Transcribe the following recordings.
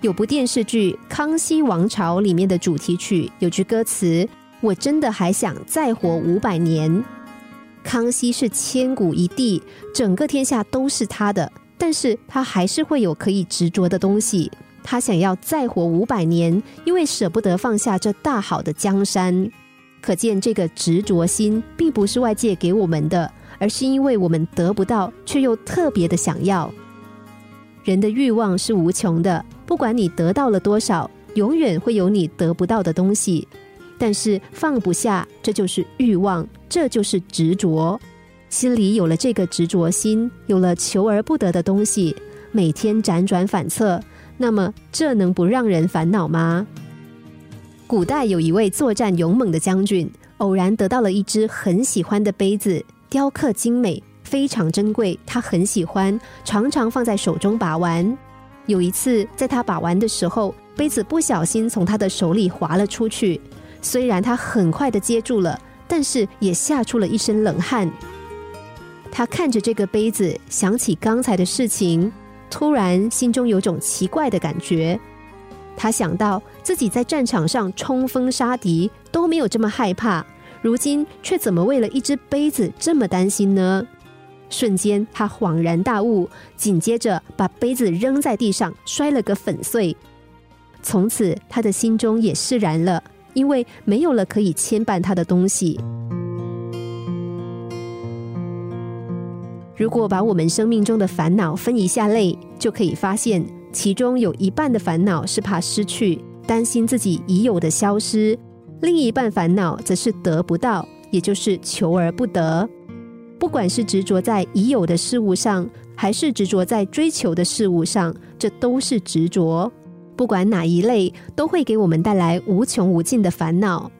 有部电视剧《康熙王朝》里面的主题曲有句歌词：“我真的还想再活五百年。”康熙是千古一帝，整个天下都是他的，但是他还是会有可以执着的东西。他想要再活五百年，因为舍不得放下这大好的江山。可见这个执着心，并不是外界给我们的，而是因为我们得不到，却又特别的想要。人的欲望是无穷的。不管你得到了多少，永远会有你得不到的东西。但是放不下，这就是欲望，这就是执着。心里有了这个执着心，有了求而不得的东西，每天辗转反侧，那么这能不让人烦恼吗？古代有一位作战勇猛的将军，偶然得到了一只很喜欢的杯子，雕刻精美，非常珍贵，他很喜欢，常常放在手中把玩。有一次，在他把玩的时候，杯子不小心从他的手里滑了出去。虽然他很快的接住了，但是也吓出了一身冷汗。他看着这个杯子，想起刚才的事情，突然心中有种奇怪的感觉。他想到自己在战场上冲锋杀敌都没有这么害怕，如今却怎么为了一只杯子这么担心呢？瞬间，他恍然大悟，紧接着把杯子扔在地上，摔了个粉碎。从此，他的心中也释然了，因为没有了可以牵绊他的东西。如果把我们生命中的烦恼分一下类，就可以发现，其中有一半的烦恼是怕失去，担心自己已有的消失；另一半烦恼则是得不到，也就是求而不得。不管是执着在已有的事物上，还是执着在追求的事物上，这都是执着。不管哪一类，都会给我们带来无穷无尽的烦恼。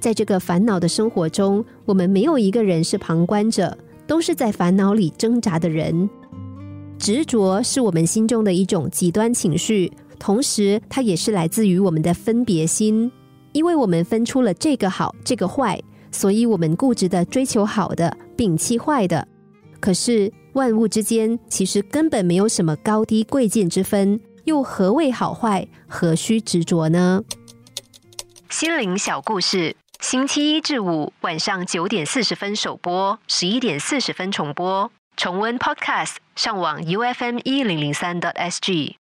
在这个烦恼的生活中，我们没有一个人是旁观者，都是在烦恼里挣扎的人。执着是我们心中的一种极端情绪，同时它也是来自于我们的分别心，因为我们分出了这个好，这个坏。所以，我们固执的追求好的，摒弃坏的。可是，万物之间其实根本没有什么高低贵贱之分，又何谓好坏？何须执着呢？心灵小故事，星期一至五晚上九点四十分首播，十一点四十分重播。重温 Podcast，上网 U F M 一零零三 t S G。